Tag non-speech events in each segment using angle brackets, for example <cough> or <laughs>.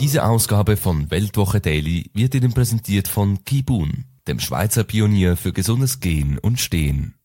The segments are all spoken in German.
Diese Ausgabe von Weltwoche Daily wird Ihnen präsentiert von Kibun, dem Schweizer Pionier für gesundes Gehen und Stehen.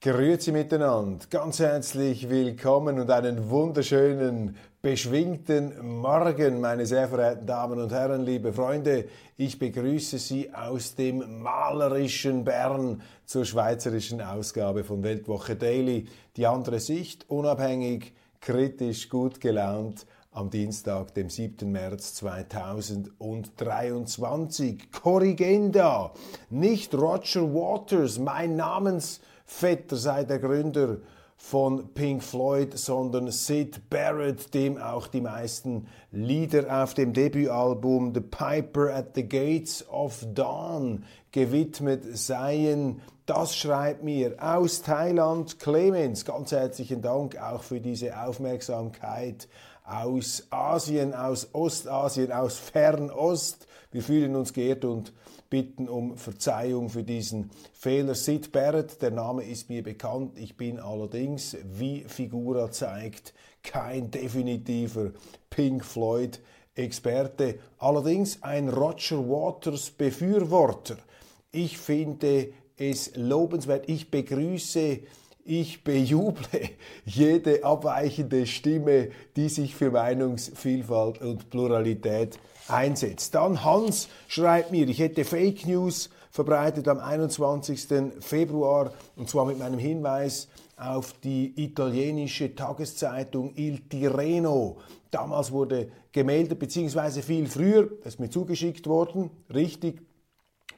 Grüezi miteinander, ganz herzlich willkommen und einen wunderschönen, beschwingten Morgen, meine sehr verehrten Damen und Herren, liebe Freunde. Ich begrüße Sie aus dem malerischen Bern zur schweizerischen Ausgabe von Weltwoche Daily. Die andere Sicht, unabhängig, kritisch, gut gelaunt am Dienstag, dem 7. März 2023. Korrigenda, nicht Roger Waters, mein Namensvetter sei der Gründer von Pink Floyd, sondern Sid Barrett, dem auch die meisten Lieder auf dem Debütalbum The Piper at the Gates of Dawn gewidmet seien. Das schreibt mir aus Thailand Clemens. Ganz herzlichen Dank auch für diese Aufmerksamkeit aus Asien, aus Ostasien, aus Fernost. Wir fühlen uns geehrt und bitten um Verzeihung für diesen Fehler. Sid Barrett, der Name ist mir bekannt. Ich bin allerdings, wie Figura zeigt, kein definitiver Pink Floyd Experte, allerdings ein Roger Waters Befürworter. Ich finde es lobenswert. Ich begrüße ich bejuble jede abweichende Stimme, die sich für Meinungsvielfalt und Pluralität einsetzt. Dann Hans schreibt mir, ich hätte Fake News verbreitet am 21. Februar und zwar mit meinem Hinweis auf die italienische Tageszeitung Il Tirreno. Damals wurde gemeldet, beziehungsweise viel früher, ist mir zugeschickt worden, richtig,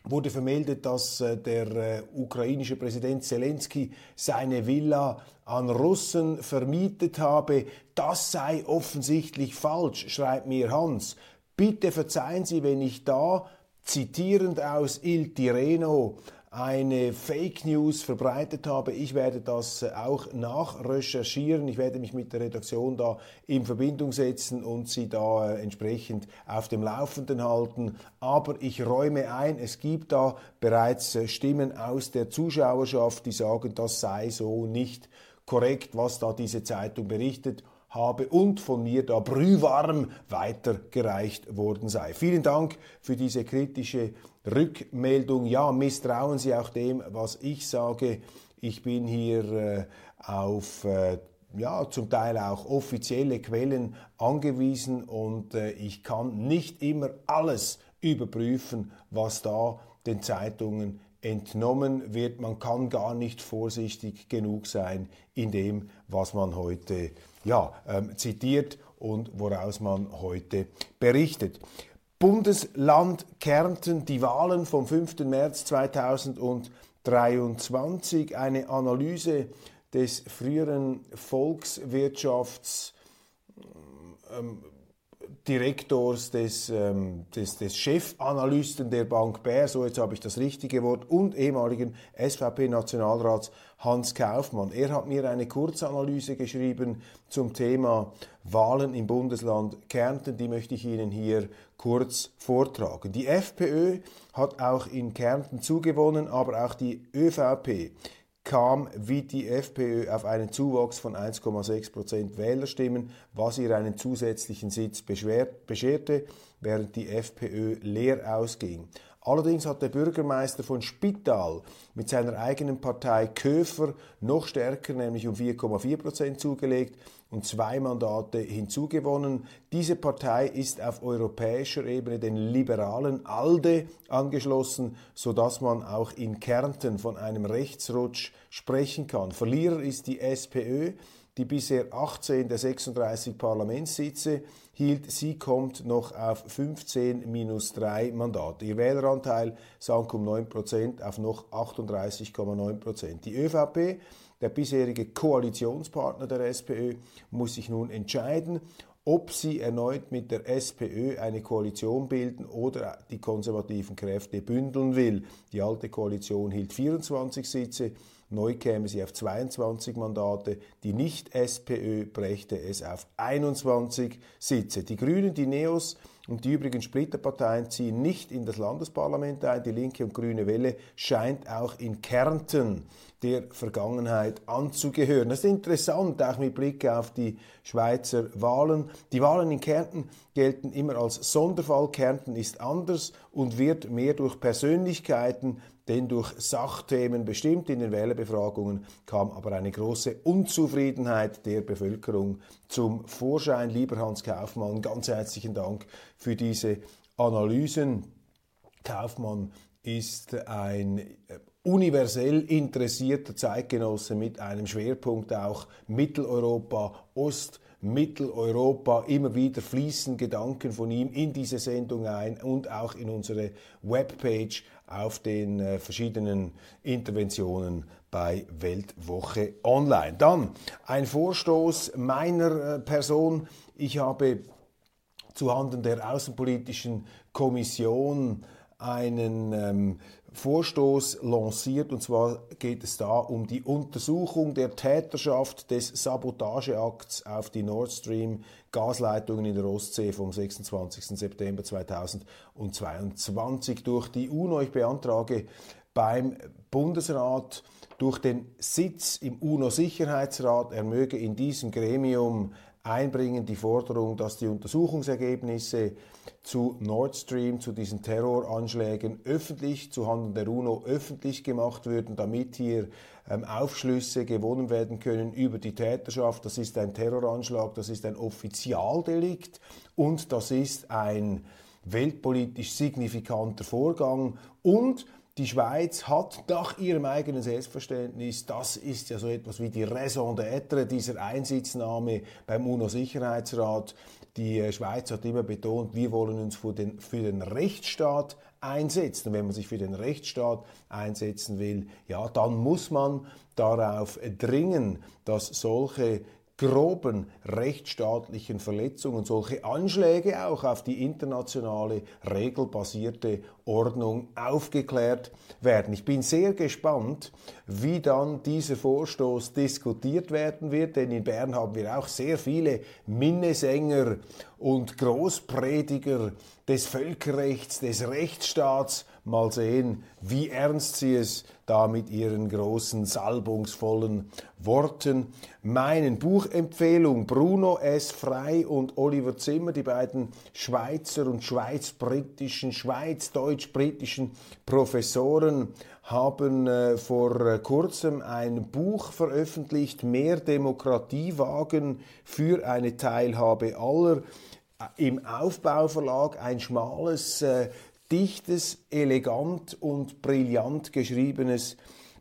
wurde vermeldet, dass äh, der äh, ukrainische Präsident Zelensky seine Villa an Russen vermietet habe. Das sei offensichtlich falsch, schreibt mir Hans. Bitte verzeihen Sie, wenn ich da zitierend aus Il Tireno eine Fake News verbreitet habe. Ich werde das äh, auch nachrecherchieren. Ich werde mich mit der Redaktion da in Verbindung setzen und Sie da äh, entsprechend auf dem Laufenden halten. Aber ich räume ein, es gibt da bereits äh, Stimmen aus der Zuschauerschaft, die sagen, das sei so nicht korrekt, was da diese Zeitung berichtet habe und von mir da brühwarm weitergereicht worden sei. Vielen Dank für diese kritische Rückmeldung. Ja, misstrauen Sie auch dem, was ich sage. Ich bin hier äh, auf äh, ja, zum Teil auch offizielle Quellen angewiesen und äh, ich kann nicht immer alles überprüfen, was da den Zeitungen entnommen wird. Man kann gar nicht vorsichtig genug sein in dem, was man heute ja, ähm, zitiert und woraus man heute berichtet. Bundesland Kärnten, die Wahlen vom 5. März 2023, eine Analyse des früheren Volkswirtschafts ähm, des, ähm, des, des Chefanalysten der Bank Bär, so jetzt habe ich das richtige Wort, und ehemaligen SVP-Nationalrats Hans Kaufmann. Er hat mir eine Kurzanalyse geschrieben zum Thema Wahlen im Bundesland Kärnten. Die möchte ich Ihnen hier kurz vortragen. Die FPÖ hat auch in Kärnten zugewonnen, aber auch die ÖVP kam wie die FPÖ auf einen Zuwachs von 1,6 Prozent Wählerstimmen, was ihr einen zusätzlichen Sitz bescherte, während die FPÖ leer ausging. Allerdings hat der Bürgermeister von Spital mit seiner eigenen Partei Köfer noch stärker, nämlich um 4,4 Prozent zugelegt und zwei Mandate hinzugewonnen. Diese Partei ist auf europäischer Ebene den liberalen ALDE angeschlossen, sodass man auch in Kärnten von einem Rechtsrutsch sprechen kann. Verlierer ist die SPÖ, die bisher 18 der 36 Parlamentssitze hielt. Sie kommt noch auf 15 minus 3 Mandate. Ihr Wähleranteil sank um 9 Prozent auf noch 38,9 Prozent. Die ÖVP, der bisherige Koalitionspartner der SPÖ, muss sich nun entscheiden, ob sie erneut mit der SPÖ eine Koalition bilden oder die konservativen Kräfte bündeln will. Die alte Koalition hielt 24 Sitze, neu käme sie auf 22 Mandate, die Nicht-SPÖ brächte es auf 21 Sitze. Die Grünen, die Neos und die übrigen Splitterparteien ziehen nicht in das Landesparlament ein. Die linke und grüne Welle scheint auch in Kärnten der Vergangenheit anzugehören. Das ist interessant, auch mit Blick auf die Schweizer Wahlen. Die Wahlen in Kärnten gelten immer als Sonderfall. Kärnten ist anders und wird mehr durch Persönlichkeiten denn durch Sachthemen bestimmt. In den Wählerbefragungen kam aber eine große Unzufriedenheit der Bevölkerung zum Vorschein. Lieber Hans Kaufmann, ganz herzlichen Dank für diese Analysen. Kaufmann ist ein universell interessierter Zeitgenosse mit einem Schwerpunkt auch Mitteleuropa, Ost, Mitteleuropa. Immer wieder fließen Gedanken von ihm in diese Sendung ein und auch in unsere Webpage auf den äh, verschiedenen Interventionen bei Weltwoche Online. Dann ein Vorstoß meiner äh, Person. Ich habe zuhanden der Außenpolitischen Kommission einen ähm, Vorstoß lanciert und zwar geht es da um die Untersuchung der Täterschaft des Sabotageakts auf die Nord Stream Gasleitungen in der Ostsee vom 26. September 2022 durch die UNO. Ich beantrage beim Bundesrat durch den Sitz im UNO-Sicherheitsrat, er möge in diesem Gremium einbringen die Forderung, dass die Untersuchungsergebnisse zu Nord Stream, zu diesen Terroranschlägen öffentlich, zuhanden der UNO öffentlich gemacht würden, damit hier ähm, Aufschlüsse gewonnen werden können über die Täterschaft. Das ist ein Terroranschlag, das ist ein Offizialdelikt und das ist ein weltpolitisch signifikanter Vorgang und die Schweiz hat nach ihrem eigenen Selbstverständnis, das ist ja so etwas wie die Raison d'être dieser Einsitznahme beim UNO-Sicherheitsrat. Die Schweiz hat immer betont, wir wollen uns für den, für den Rechtsstaat einsetzen. Und wenn man sich für den Rechtsstaat einsetzen will, ja, dann muss man darauf dringen, dass solche groben rechtsstaatlichen Verletzungen, solche Anschläge auch auf die internationale regelbasierte Ordnung aufgeklärt werden. Ich bin sehr gespannt, wie dann dieser Vorstoß diskutiert werden wird, denn in Bern haben wir auch sehr viele Minnesänger und Großprediger des Völkerrechts, des Rechtsstaats. Mal sehen, wie ernst sie es da mit ihren großen, salbungsvollen Worten meinen. Buchempfehlung Bruno S. Frei und Oliver Zimmer, die beiden Schweizer und Schweiz-britischen, Schweiz-deutsch-britischen Professoren, haben äh, vor äh, kurzem ein Buch veröffentlicht, Mehr Demokratie wagen für eine Teilhabe aller äh, im Aufbauverlag ein schmales, äh, dichtes, elegant und brillant geschriebenes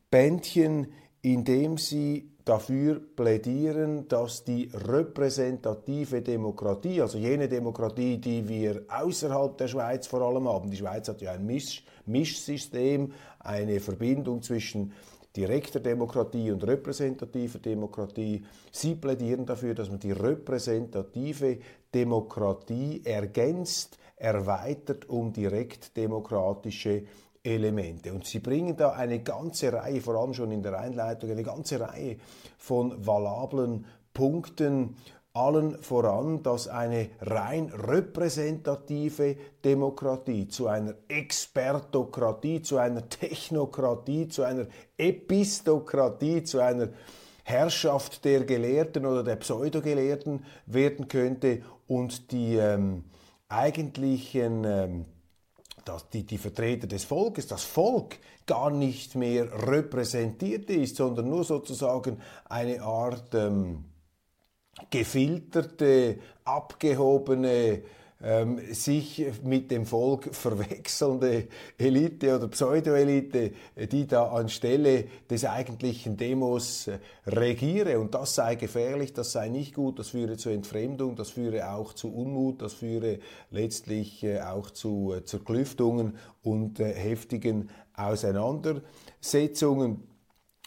Bändchen, in dem sie dafür plädieren, dass die repräsentative Demokratie, also jene Demokratie, die wir außerhalb der Schweiz vor allem haben, die Schweiz hat ja ein Misch Mischsystem, eine Verbindung zwischen direkter Demokratie und repräsentativer Demokratie. Sie plädieren dafür, dass man die repräsentative Demokratie ergänzt, erweitert um direktdemokratische Elemente. Und sie bringen da eine ganze Reihe, vor allem schon in der Einleitung, eine ganze Reihe von valablen Punkten allen voran, dass eine rein repräsentative Demokratie zu einer Expertokratie, zu einer Technokratie, zu einer Epistokratie, zu einer Herrschaft der Gelehrten oder der Pseudogelehrten werden könnte und die ähm, eigentlichen ähm, dass die, die Vertreter des Volkes, das Volk gar nicht mehr repräsentiert ist, sondern nur sozusagen eine Art ähm, gefilterte, abgehobene ähm, sich mit dem Volk verwechselnde Elite oder Pseudo-Elite, die da anstelle des eigentlichen Demos äh, regiere. Und das sei gefährlich, das sei nicht gut, das führe zu Entfremdung, das führe auch zu Unmut, das führe letztlich äh, auch zu äh, Zerklüftungen und heftigen Auseinandersetzungen.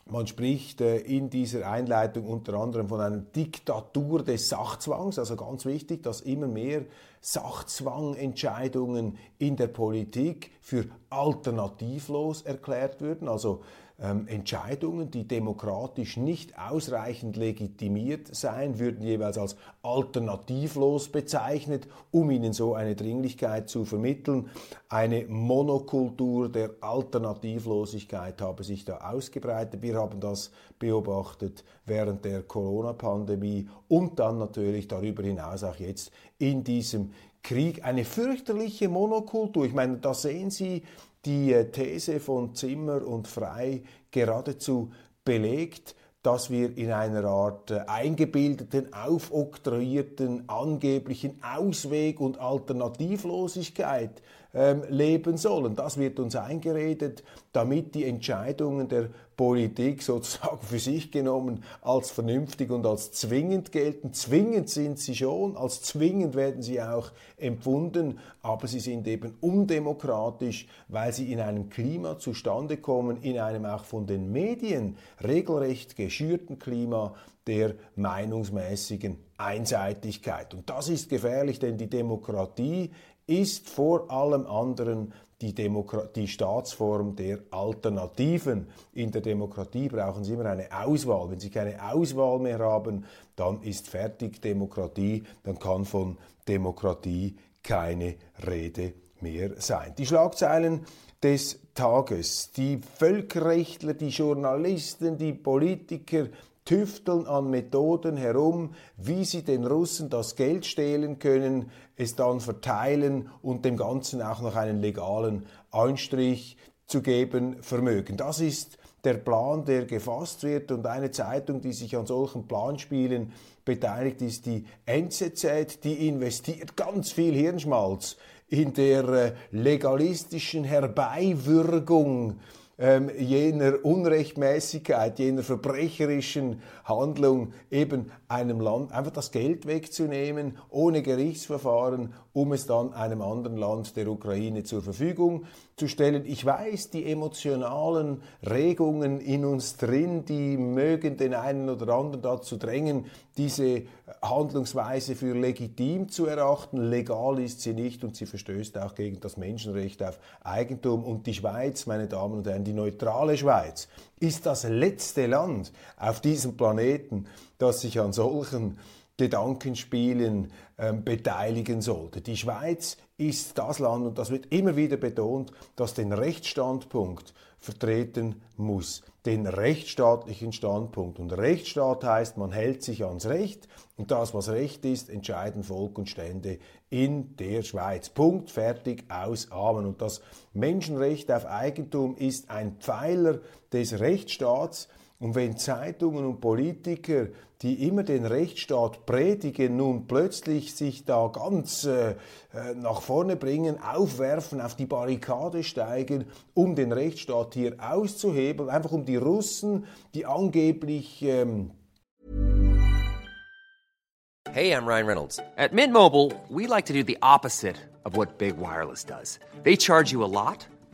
Man spricht in dieser Einleitung unter anderem von einer Diktatur des Sachzwangs, also ganz wichtig, dass immer mehr Sachzwangentscheidungen in der Politik für alternativlos erklärt würden, also ähm, Entscheidungen, die demokratisch nicht ausreichend legitimiert seien, würden jeweils als alternativlos bezeichnet, um ihnen so eine Dringlichkeit zu vermitteln. Eine Monokultur der Alternativlosigkeit habe sich da ausgebreitet. Wir haben das beobachtet während der Corona-Pandemie und dann natürlich darüber hinaus auch jetzt in diesem Krieg eine fürchterliche Monokultur. Ich meine, da sehen Sie die äh, These von Zimmer und Frei geradezu belegt, dass wir in einer Art äh, eingebildeten, aufoktroyierten, angeblichen Ausweg- und Alternativlosigkeit ähm, leben sollen. Das wird uns eingeredet, damit die Entscheidungen der Politik sozusagen für sich genommen als vernünftig und als zwingend gelten. Zwingend sind sie schon, als zwingend werden sie auch empfunden, aber sie sind eben undemokratisch, weil sie in einem Klima zustande kommen, in einem auch von den Medien regelrecht geschürten Klima der meinungsmäßigen Einseitigkeit. Und das ist gefährlich, denn die Demokratie ist vor allem anderen die, Demokra die Staatsform der Alternativen. In der Demokratie brauchen Sie immer eine Auswahl. Wenn Sie keine Auswahl mehr haben, dann ist fertig Demokratie, dann kann von Demokratie keine Rede mehr sein. Die Schlagzeilen des Tages. Die Völkerrechtler, die Journalisten, die Politiker tüfteln an Methoden herum, wie sie den Russen das Geld stehlen können, es dann verteilen und dem Ganzen auch noch einen legalen Anstrich zu geben vermögen. Das ist der Plan, der gefasst wird und eine Zeitung, die sich an solchen Planspielen beteiligt, ist die NZZ, die investiert ganz viel Hirnschmalz in der äh, legalistischen Herbeiwürgung ähm, jener Unrechtmäßigkeit, jener verbrecherischen Handlung, eben einem Land einfach das Geld wegzunehmen, ohne Gerichtsverfahren, um es dann einem anderen Land der Ukraine zur Verfügung zu stellen. Ich weiß, die emotionalen Regungen in uns drin, die mögen den einen oder anderen dazu drängen, diese Handlungsweise für legitim zu erachten. Legal ist sie nicht und sie verstößt auch gegen das Menschenrecht auf Eigentum. Und die Schweiz, meine Damen und Herren, die neutrale Schweiz, ist das letzte Land auf diesem Planeten, das sich an solchen Gedankenspielen ähm, beteiligen sollte. Die Schweiz ist das Land, und das wird immer wieder betont, das den Rechtsstandpunkt vertreten muss, den rechtsstaatlichen Standpunkt. Und Rechtsstaat heißt, man hält sich ans Recht und das, was Recht ist, entscheiden Volk und Stände in der Schweiz. Punkt, fertig, aus, Amen. Und das Menschenrecht auf Eigentum ist ein Pfeiler des Rechtsstaats. Und wenn Zeitungen und Politiker die immer den Rechtsstaat predigen, nun plötzlich sich da ganz äh, äh, nach vorne bringen, aufwerfen, auf die Barrikade steigen, um den Rechtsstaat hier auszuhebeln, einfach um die Russen, die angeblich... Ähm hey, I'm Ryan Reynolds. At Mint Mobile, we like to do the opposite of what Big Wireless does. They charge you a lot.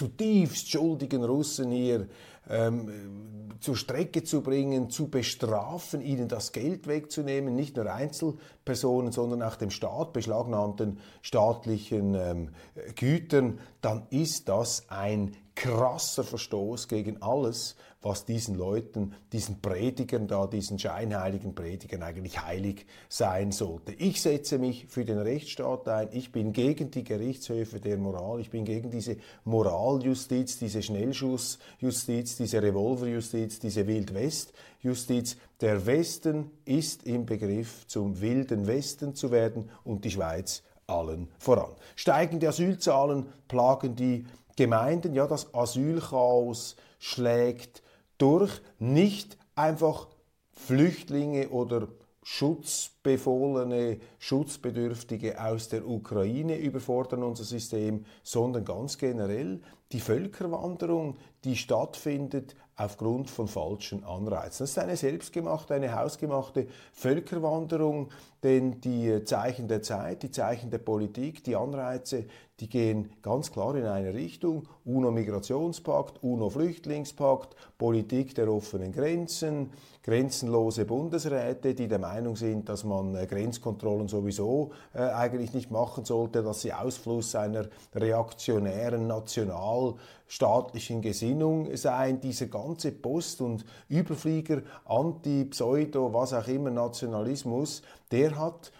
zutiefst schuldigen Russen hier ähm, zur Strecke zu bringen, zu bestrafen, ihnen das Geld wegzunehmen, nicht nur Einzelpersonen, sondern auch dem Staat, beschlagnahmten staatlichen ähm, Gütern, dann ist das ein krasser Verstoß gegen alles, was diesen Leuten, diesen Predigern da, diesen scheinheiligen Predigern eigentlich heilig sein sollte. Ich setze mich für den Rechtsstaat ein. Ich bin gegen die Gerichtshöfe der Moral. Ich bin gegen diese Moraljustiz, diese Schnellschussjustiz, diese Revolverjustiz, diese Wildwestjustiz. Der Westen ist im Begriff, zum wilden Westen zu werden und die Schweiz allen voran. Steigende Asylzahlen plagen die Gemeinden, ja, das Asylchaos schlägt durch, nicht einfach Flüchtlinge oder Schutzbefohlene, Schutzbedürftige aus der Ukraine überfordern unser System, sondern ganz generell die Völkerwanderung, die stattfindet aufgrund von falschen Anreizen. Das ist eine selbstgemachte, eine hausgemachte Völkerwanderung, denn die Zeichen der Zeit, die Zeichen der Politik, die Anreize, die gehen ganz klar in eine Richtung. UNO-Migrationspakt, UNO-Flüchtlingspakt, Politik der offenen Grenzen, grenzenlose Bundesräte, die der Meinung sind, dass man äh, Grenzkontrollen sowieso äh, eigentlich nicht machen sollte, dass sie Ausfluss einer reaktionären nationalstaatlichen Gesinnung seien. Dieser ganze Post- und Überflieger, Anti, Pseudo, was auch immer Nationalismus, der hat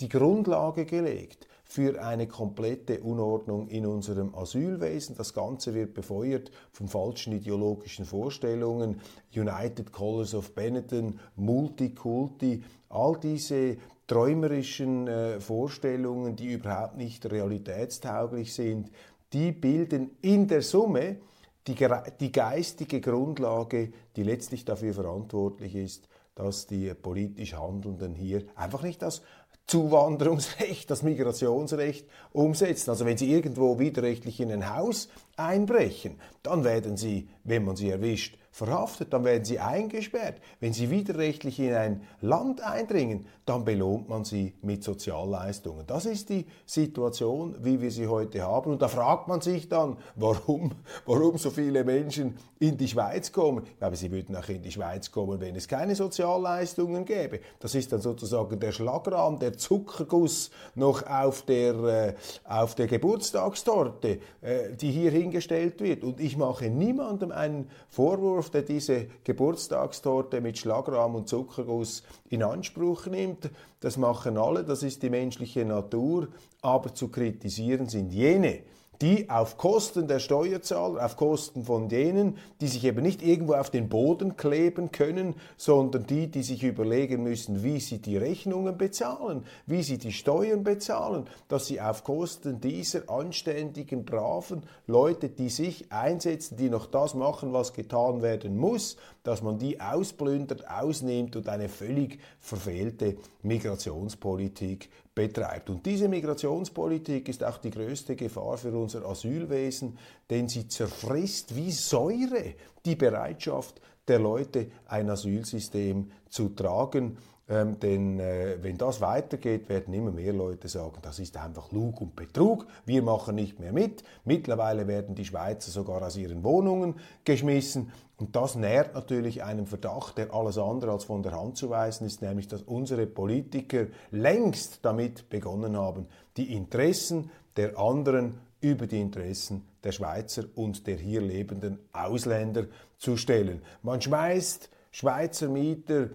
die Grundlage gelegt für eine komplette Unordnung in unserem Asylwesen. Das Ganze wird befeuert von falschen ideologischen Vorstellungen. United Colors of Benetton, Multikulti, all diese träumerischen äh, Vorstellungen, die überhaupt nicht realitätstauglich sind, die bilden in der Summe die, die geistige Grundlage, die letztlich dafür verantwortlich ist, dass die politisch Handelnden hier einfach nicht das Zuwanderungsrecht, das Migrationsrecht umsetzen. Also wenn Sie irgendwo widerrechtlich in ein Haus einbrechen, dann werden Sie, wenn man Sie erwischt, verhaftet, dann werden sie eingesperrt. Wenn sie widerrechtlich in ein Land eindringen, dann belohnt man sie mit Sozialleistungen. Das ist die Situation, wie wir sie heute haben. Und da fragt man sich dann, warum, warum so viele Menschen in die Schweiz kommen. Ich glaube, sie würden auch in die Schweiz kommen, wenn es keine Sozialleistungen gäbe. Das ist dann sozusagen der Schlagrahm, der Zuckerguss noch auf der, äh, auf der Geburtstagstorte, äh, die hier hingestellt wird. Und ich mache niemandem einen Vorwurf, Der diese Geburtstagstorte mit Schlagrahm und Zuckerguss in Anspruch nimmt. Das machen alle, das ist die menschliche Natur. Aber zu kritisieren sind jene, die auf Kosten der Steuerzahler, auf Kosten von denen, die sich eben nicht irgendwo auf den Boden kleben können, sondern die, die sich überlegen müssen, wie sie die Rechnungen bezahlen, wie sie die Steuern bezahlen, dass sie auf Kosten dieser anständigen, braven Leute, die sich einsetzen, die noch das machen, was getan werden muss, dass man die ausplündert, ausnimmt und eine völlig verfehlte Migrationspolitik betreibt. Und diese Migrationspolitik ist auch die größte Gefahr für unser Asylwesen, denn sie zerfrisst wie Säure die Bereitschaft der Leute, ein Asylsystem zu tragen. Ähm, denn äh, wenn das weitergeht, werden immer mehr Leute sagen, das ist einfach Lug und Betrug, wir machen nicht mehr mit. Mittlerweile werden die Schweizer sogar aus ihren Wohnungen geschmissen. Und das nährt natürlich einen Verdacht, der alles andere als von der Hand zu weisen ist, nämlich dass unsere Politiker längst damit begonnen haben, die Interessen der anderen über die Interessen der Schweizer und der hier lebenden Ausländer zu stellen. Man schmeißt Schweizer Mieter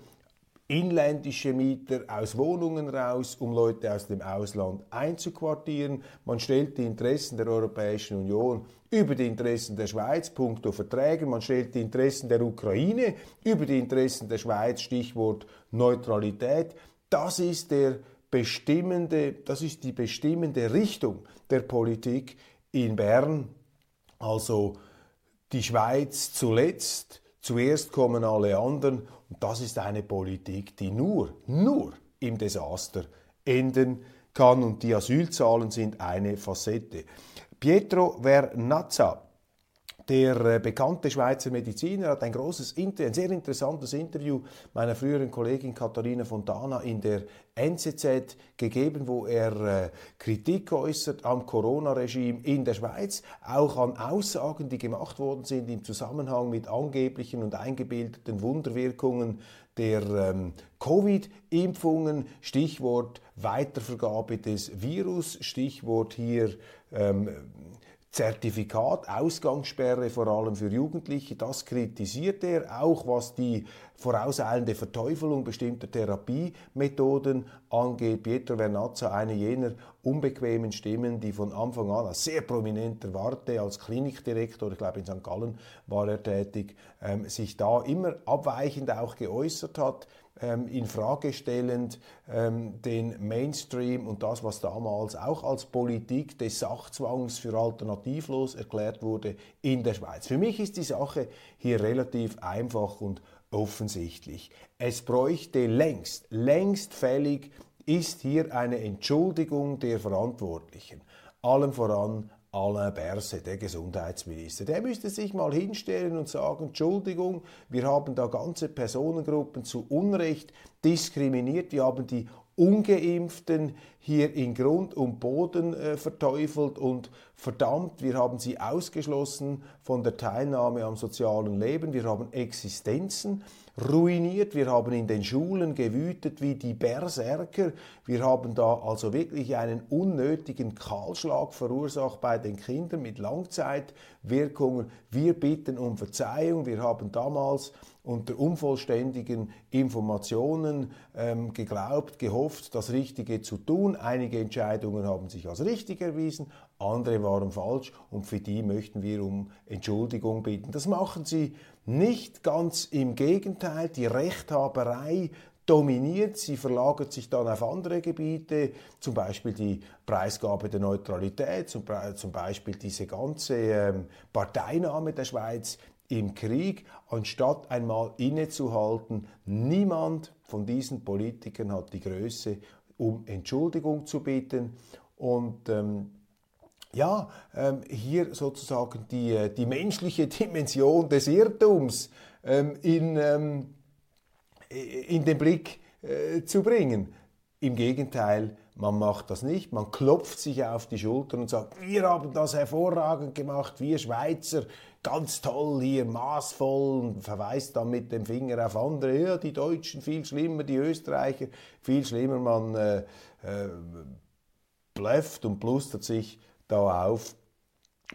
inländische Mieter aus Wohnungen raus, um Leute aus dem Ausland einzuquartieren. Man stellt die Interessen der Europäischen Union über die Interessen der Schweiz, punkto Verträgen. Man stellt die Interessen der Ukraine über die Interessen der Schweiz, Stichwort Neutralität. Das ist der bestimmende, das ist die bestimmende Richtung der Politik in Bern. Also die Schweiz zuletzt, zuerst kommen alle anderen und das ist eine Politik, die nur, nur im Desaster enden kann. Und die Asylzahlen sind eine Facette. Pietro Vernazza Der äh, bekannte Schweizer Mediziner hat ein großes, ein sehr interessantes Interview meiner früheren Kollegin Katharina Fontana in der NZZ gegeben, wo er äh, Kritik äußert am Corona-Regime in der Schweiz, auch an Aussagen, die gemacht worden sind im Zusammenhang mit angeblichen und eingebildeten Wunderwirkungen der ähm, Covid-Impfungen, Stichwort Weitervergabe des Virus, Stichwort hier ähm, Zertifikat, Ausgangssperre vor allem für Jugendliche, das kritisiert er, auch was die vorauseilende Verteufelung bestimmter Therapiemethoden angeht. Pietro Vernazza, eine jener unbequemen Stimmen, die von Anfang an als sehr prominenter Warte, als Klinikdirektor, ich glaube in St. Gallen war er tätig, ähm, sich da immer abweichend auch geäußert hat ähm, in Frage stellend ähm, den Mainstream und das, was damals auch als Politik des Sachzwangs für alternativlos erklärt wurde in der Schweiz. Für mich ist die Sache hier relativ einfach und offensichtlich. Es bräuchte längst, längst fällig ist hier eine Entschuldigung der Verantwortlichen, allem voran Alain Berset, der Gesundheitsminister. Der müsste sich mal hinstellen und sagen, Entschuldigung, wir haben da ganze Personengruppen zu Unrecht diskriminiert, wir haben die Ungeimpften hier in Grund und Boden äh, verteufelt und verdammt, wir haben sie ausgeschlossen von der Teilnahme am sozialen Leben, wir haben Existenzen ruiniert, wir haben in den Schulen gewütet wie die Berserker, wir haben da also wirklich einen unnötigen Kahlschlag verursacht bei den Kindern mit Langzeitwirkungen. Wir bitten um Verzeihung, wir haben damals unter unvollständigen Informationen ähm, geglaubt, gehofft, das Richtige zu tun. Einige Entscheidungen haben sich als richtig erwiesen, andere waren falsch und für die möchten wir um Entschuldigung bitten. Das machen sie nicht ganz im Gegenteil. Die Rechthaberei dominiert, sie verlagert sich dann auf andere Gebiete, zum Beispiel die Preisgabe der Neutralität, zum, Beispiel diese ganze ähm, Parteinahme der Schweiz im Krieg, anstatt einmal innezuhalten. Niemand von diesen Politikern hat die Größe, um Entschuldigung zu bitten. Und ähm, ja, ähm, hier sozusagen die, äh, die menschliche Dimension des Irrtums ähm, in, ähm, in den Blick äh, zu bringen. Im Gegenteil, man macht das nicht, man klopft sich auf die Schultern und sagt, wir haben das hervorragend gemacht, wir Schweizer, ganz toll hier, maßvoll und verweist dann mit dem Finger auf andere, ja, die Deutschen viel schlimmer, die Österreicher viel schlimmer, man äh, äh, blöfft und plustert sich da auf.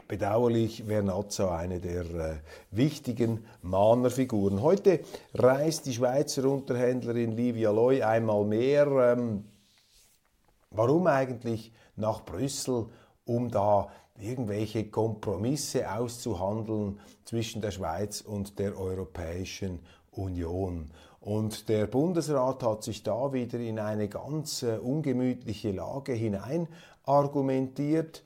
Bedauerlich Vernazza eine der äh, wichtigen Mahnerfiguren. Heute reist die Schweizer Unterhändlerin Livia Loy einmal mehr. Ähm, warum eigentlich nach Brüssel, um da irgendwelche Kompromisse auszuhandeln zwischen der Schweiz und der Europäischen Union. Und der Bundesrat hat sich da wieder in eine ganz äh, ungemütliche Lage hinein argumentiert,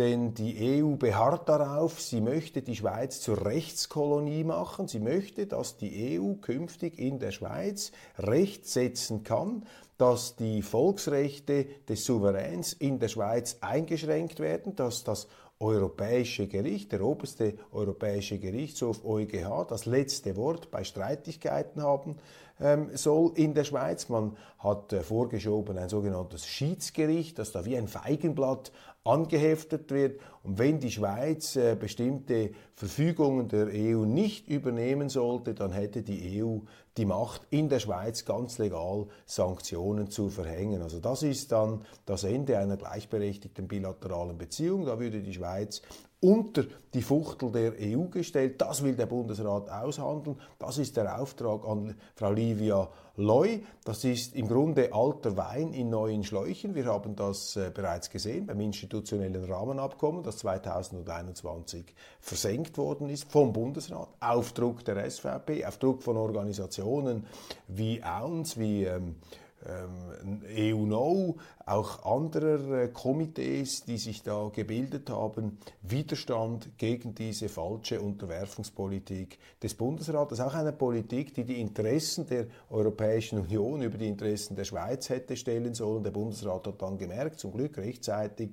denn die EU beharrt darauf, sie möchte die Schweiz zur Rechtskolonie machen, sie möchte, dass die EU künftig in der Schweiz Recht setzen kann, dass die Volksrechte des Souveräns in der Schweiz eingeschränkt werden, dass das Europäische Gericht, der oberste Europäische Gerichtshof EuGH, das letzte Wort bei Streitigkeiten haben ähm, soll in der Schweiz. Man hat äh, vorgeschoben ein sogenanntes Schiedsgericht, das da wie ein Feigenblatt angeheftet wird. Und wenn die Schweiz äh, bestimmte Verfügungen der EU nicht übernehmen sollte, dann hätte die EU die Macht, in der Schweiz ganz legal Sanktionen zu verhängen. Also das ist dann das Ende einer gleichberechtigten bilateralen Beziehung. Da würde die Schweiz unter die Fuchtel der EU gestellt. Das will der Bundesrat aushandeln. Das ist der Auftrag an Frau Livia Loy. Das ist im Grunde alter Wein in neuen Schläuchen. Wir haben das äh, bereits gesehen beim institutionellen Rahmenabkommen, das 2021 versenkt worden ist vom Bundesrat auf Druck der SVP, auf Druck von Organisationen wie OUNS, wie ähm, ähm, EU-No, auch anderer äh, Komitees, die sich da gebildet haben, Widerstand gegen diese falsche Unterwerfungspolitik des Bundesrates. Auch eine Politik, die die Interessen der Europäischen Union über die Interessen der Schweiz hätte stellen sollen. Der Bundesrat hat dann gemerkt, zum Glück rechtzeitig,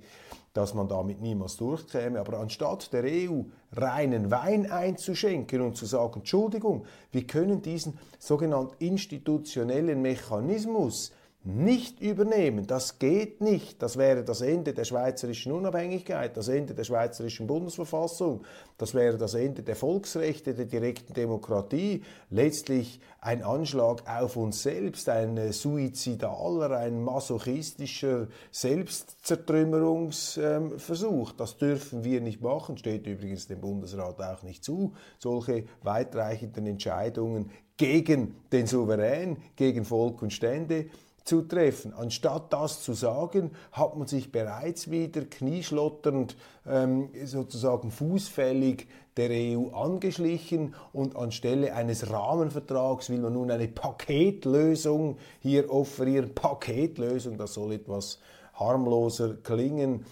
dass man damit niemals durchkäme. Aber anstatt der EU reinen Wein einzuschenken und zu sagen, Entschuldigung, wir können diesen sogenannten institutionellen Mechanismus nicht übernehmen. Das geht nicht. Das wäre das Ende der schweizerischen Unabhängigkeit, das Ende der schweizerischen Bundesverfassung, das wäre das Ende der Volksrechte, der direkten Demokratie, letztlich ein Anschlag auf uns selbst, ein suizidaler, ein masochistischer Selbstzertrümmerungsversuch. Das dürfen wir nicht machen, steht übrigens dem Bundesrat auch nicht zu, solche weitreichenden Entscheidungen gegen den Souverän, gegen Volk und Stände zu treffen. Anstatt das zu sagen, hat man sich bereits wieder knieschlotternd, ähm, sozusagen fußfällig der EU angeschlichen und anstelle eines Rahmenvertrags will man nun eine Paketlösung hier offerieren. Paketlösung, das soll etwas harmloser klingen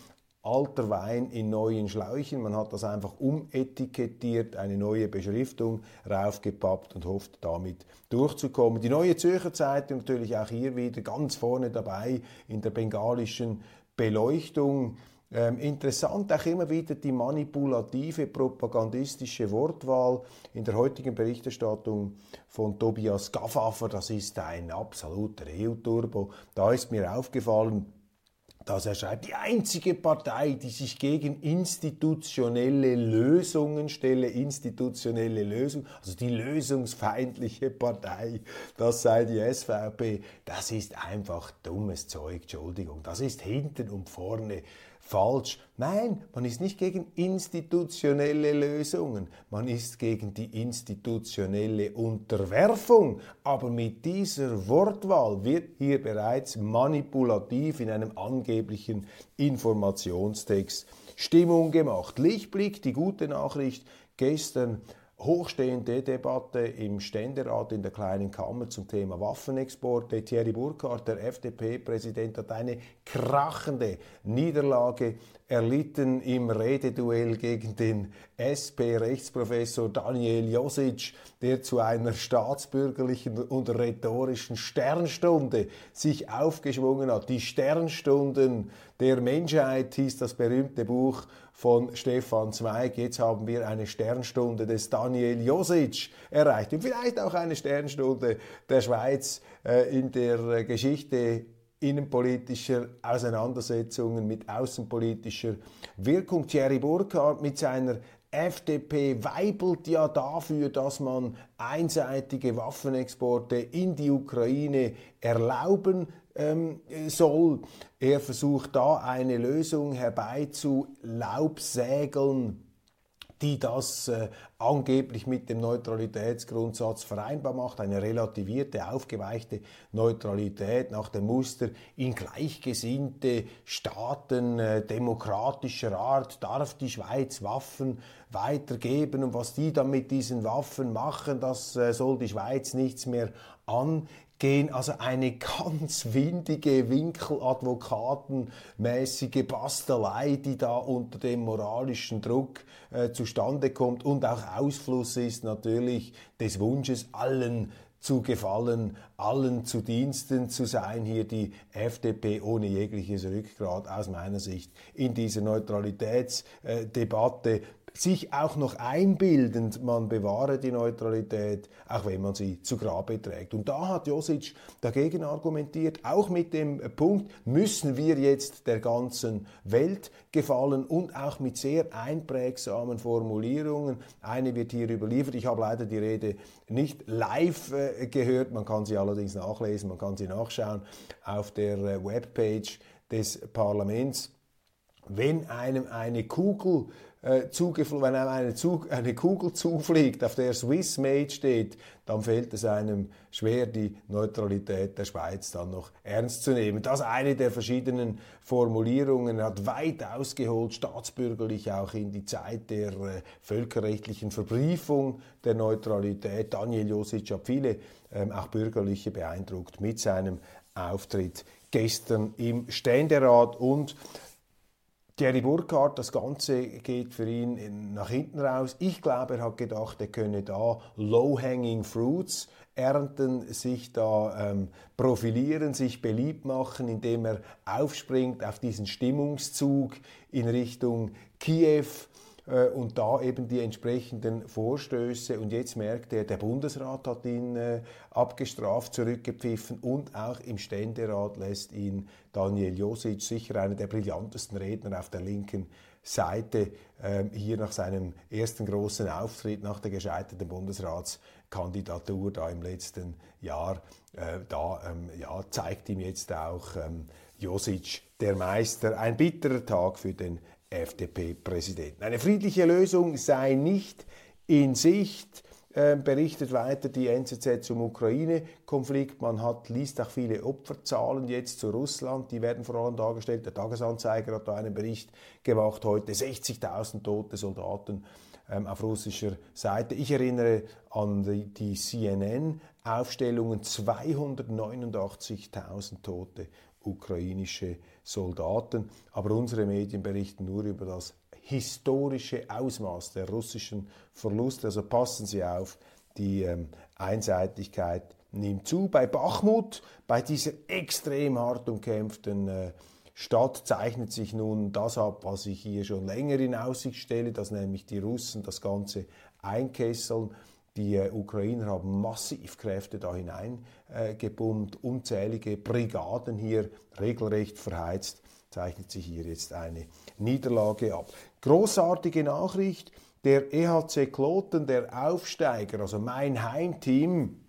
alter Wein in neuen Schläuchen. Man hat das einfach umetikettiert, eine neue Beschriftung raufgepappt und hofft damit durchzukommen. Die neue Zürcher Zeitung natürlich auch hier wieder ganz vorne dabei in der bengalischen Beleuchtung. Ähm, interessant auch immer wieder die manipulative propagandistische Wortwahl in der heutigen Berichterstattung von Tobias Gaffafer. Das ist ein absoluter EU-Turbo. Da ist mir aufgefallen, dass er schreibt, die einzige Partei, die sich gegen institutionelle Lösungen stelle, institutionelle Lösung, also die lösungsfeindliche Partei, das sei die SVP, das ist einfach dummes Zeug, Entschuldigung, das ist hinten und vorne falsch. Nein, man ist nicht gegen institutionelle Lösungen, man ist gegen die institutionelle Unterwerfung. Aber mit dieser Wortwahl wird hier bereits manipulativ in einem angeblichen Informationstext Stimmung gemacht. Lichtblick, die gute Nachricht, gestern hochstehende Debatte im Ständerat in der kleinen Kammer zum Thema Waffenexporte. Thierry Burkhardt, der FDP-Präsident, hat eine krachende Niederlage erlitten im Rededuell gegen den SP-Rechtsprofessor Daniel Josic, der zu einer staatsbürgerlichen und rhetorischen Sternstunde sich aufgeschwungen hat. Die Sternstunden der Menschheit hieß das berühmte Buch von Stefan Zweig. Jetzt haben wir eine Sternstunde des Daniel Josic erreicht und vielleicht auch eine Sternstunde der Schweiz äh, in der Geschichte innenpolitischer Auseinandersetzungen mit außenpolitischer Wirkung. Thierry Burkhardt mit seiner FDP weibelt ja dafür, dass man einseitige Waffenexporte in die Ukraine erlauben ähm, soll. Er versucht da eine Lösung herbeizulaubsägeln die das äh, angeblich mit dem Neutralitätsgrundsatz vereinbar macht, eine relativierte, aufgeweichte Neutralität nach dem Muster in gleichgesinnte Staaten äh, demokratischer Art darf die Schweiz Waffen weitergeben und was die dann mit diesen Waffen machen, das äh, soll die Schweiz nichts mehr an gehen also eine <laughs> ganz windige, winkeladvokatenmäßige Bastelei, die da unter dem moralischen Druck äh, zustande kommt und auch Ausfluss ist natürlich des Wunsches, allen zu gefallen, allen zu Diensten zu sein, hier die FDP ohne jegliches Rückgrat aus meiner Sicht in dieser Neutralitätsdebatte sich auch noch einbildend, man bewahre die Neutralität, auch wenn man sie zu Grabe trägt. Und da hat Josic dagegen argumentiert, auch mit dem Punkt, müssen wir jetzt der ganzen Welt gefallen und auch mit sehr einprägsamen Formulierungen. Eine wird hier überliefert. Ich habe leider die Rede nicht live äh, gehört, man kann sie allerdings nachlesen, man kann sie nachschauen auf der äh, Webpage des Parlaments. Wenn einem eine Kugel äh, wenn einem eine, Zug, <laughs> eine Kugel zufliegt, auf der Swiss Made steht, dann fällt es einem schwer, die Neutralität der Schweiz dann noch ernst zu nehmen. Das eine der verschiedenen Formulierungen. Er hat weit ausgeholt, staatsbürgerlich auch in die Zeit der äh, völkerrechtlichen Verbriefung der Neutralität. Daniel Josic hat viele, ähm, auch bürgerliche, beeindruckt mit seinem Auftritt gestern im Ständerat und Thierry Burkhardt, das Ganze geht für ihn nach hinten raus. Ich glaube, er hat gedacht, er könne da low-hanging fruits ernten, sich da ähm, profilieren, sich beliebt machen, indem er aufspringt auf diesen Stimmungszug in Richtung Kiew äh, und da eben die entsprechenden Vorstöße. Und jetzt merkt er, der Bundesrat hat ihn äh, abgestraft, zurückgepfiffen und auch im Ständerat lässt ihn Daniel Josic, sicher einer der brillantesten Redner auf der linken Seite, äh, hier nach seinem ersten großen Auftritt nach der gescheiterten Bundesratskandidatur da im letzten Jahr, äh, da ähm, ja, zeigt ihm jetzt auch ähm, Josic der Meister. Ein bitterer Tag für den FDP-Präsidenten. Eine friedliche Lösung sei nicht in Sicht, äh, berichtet weiter die NZZ zum Ukraine-Konflikt. Man hat, liest auch viele Opferzahlen jetzt zu Russland, die werden vor allem dargestellt. Der Tagesanzeiger hat da einen Bericht gemacht heute, 60.000 tote Soldaten ähm, auf russischer Seite. Ich erinnere an die, die CNN-Aufstellungen, 289.000 Tote ukrainische Soldaten. Aber unsere Medien berichten nur über das historische Ausmaß der russischen Verluste. Also passen Sie auf, die ähm, Einseitigkeit nimmt zu. Bei Bachmut, bei dieser extrem hart umkämpften äh, Stadt zeichnet sich nun das ab, was ich hier schon länger in Aussicht stelle, dass nämlich die Russen das Ganze einkesseln. Die Ukrainer haben massiv Kräfte da hineingebummt, äh, unzählige Brigaden hier regelrecht verheizt. Zeichnet sich hier jetzt eine Niederlage ab. Großartige Nachricht, der EHC Kloten, der Aufsteiger, also mein Heimteam,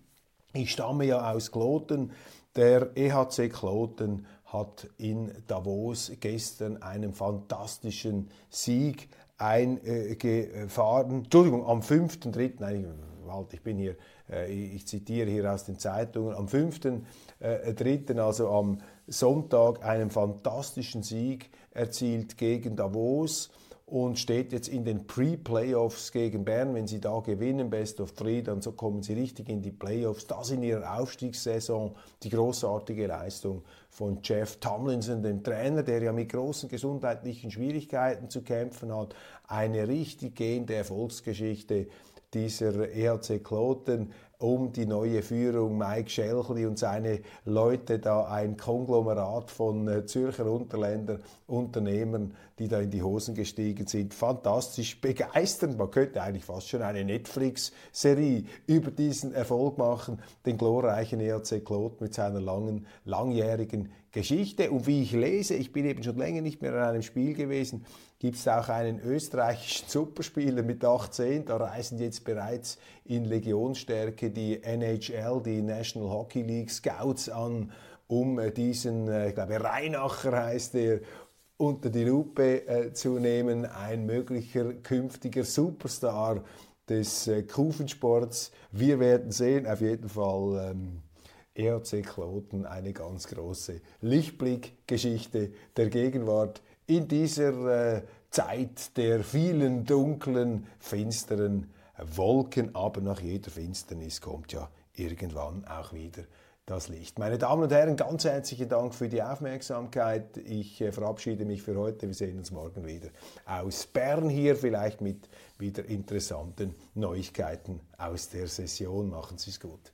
ich stamme ja aus Kloten, der EHC Kloten hat in Davos gestern einen fantastischen Sieg eingefahren. Entschuldigung, am 5.3., nein, halt, ich bin hier, äh, ich zitiere hier aus den Zeitungen, am 5.3., äh, also am Sonntag, einen fantastischen Sieg erzielt gegen Davos und steht jetzt in den Pre-Playoffs gegen Bern. Wenn sie da gewinnen, Best of Three, dann so kommen sie richtig in die Playoffs. Das in ihrer Aufstiegssaison die großartige Leistung von Jeff Tomlinson, dem Trainer, der ja mit großen gesundheitlichen Schwierigkeiten zu kämpfen hat. Eine richtig gehende Erfolgsgeschichte dieser EHC Kloten um die neue Führung Mike Schelchli und seine Leute da ein Konglomerat von äh, Zürcher Unterländer Unternehmern, die da in die Hosen gestiegen sind. Fantastisch, begeisternd. Man könnte eigentlich fast schon eine Netflix-Serie über diesen Erfolg machen, den glorreichen ERC Klot mit seiner langen, langjährigen Geschichte. Und wie ich lese, ich bin eben schon länger nicht mehr an einem Spiel gewesen, gibt es auch einen österreichischen Superspieler mit 18, da reisen jetzt bereits in Legionsstärke die NHL, die National Hockey League Scouts an, um äh, diesen, äh, ich glaube Reinacher heißt er, unter die Lupe äh, zu nehmen, ein möglicher künftiger Superstar des äh, Kufensports. Wir werden sehen, auf jeden Fall ähm, ERC Kloten, eine ganz große Lichtblickgeschichte der Gegenwart in dieser äh, Zeit der vielen dunklen, finsteren Wolken, aber nach jeder Finsternis kommt ja irgendwann auch wieder das Licht. Meine Damen und Herren, ganz herzlichen Dank für die Aufmerksamkeit. Ich äh, verabschiede mich für heute. Wir sehen uns morgen wieder aus Bern hier, vielleicht mit wieder interessanten Neuigkeiten aus der Session. Machen Sie es gut.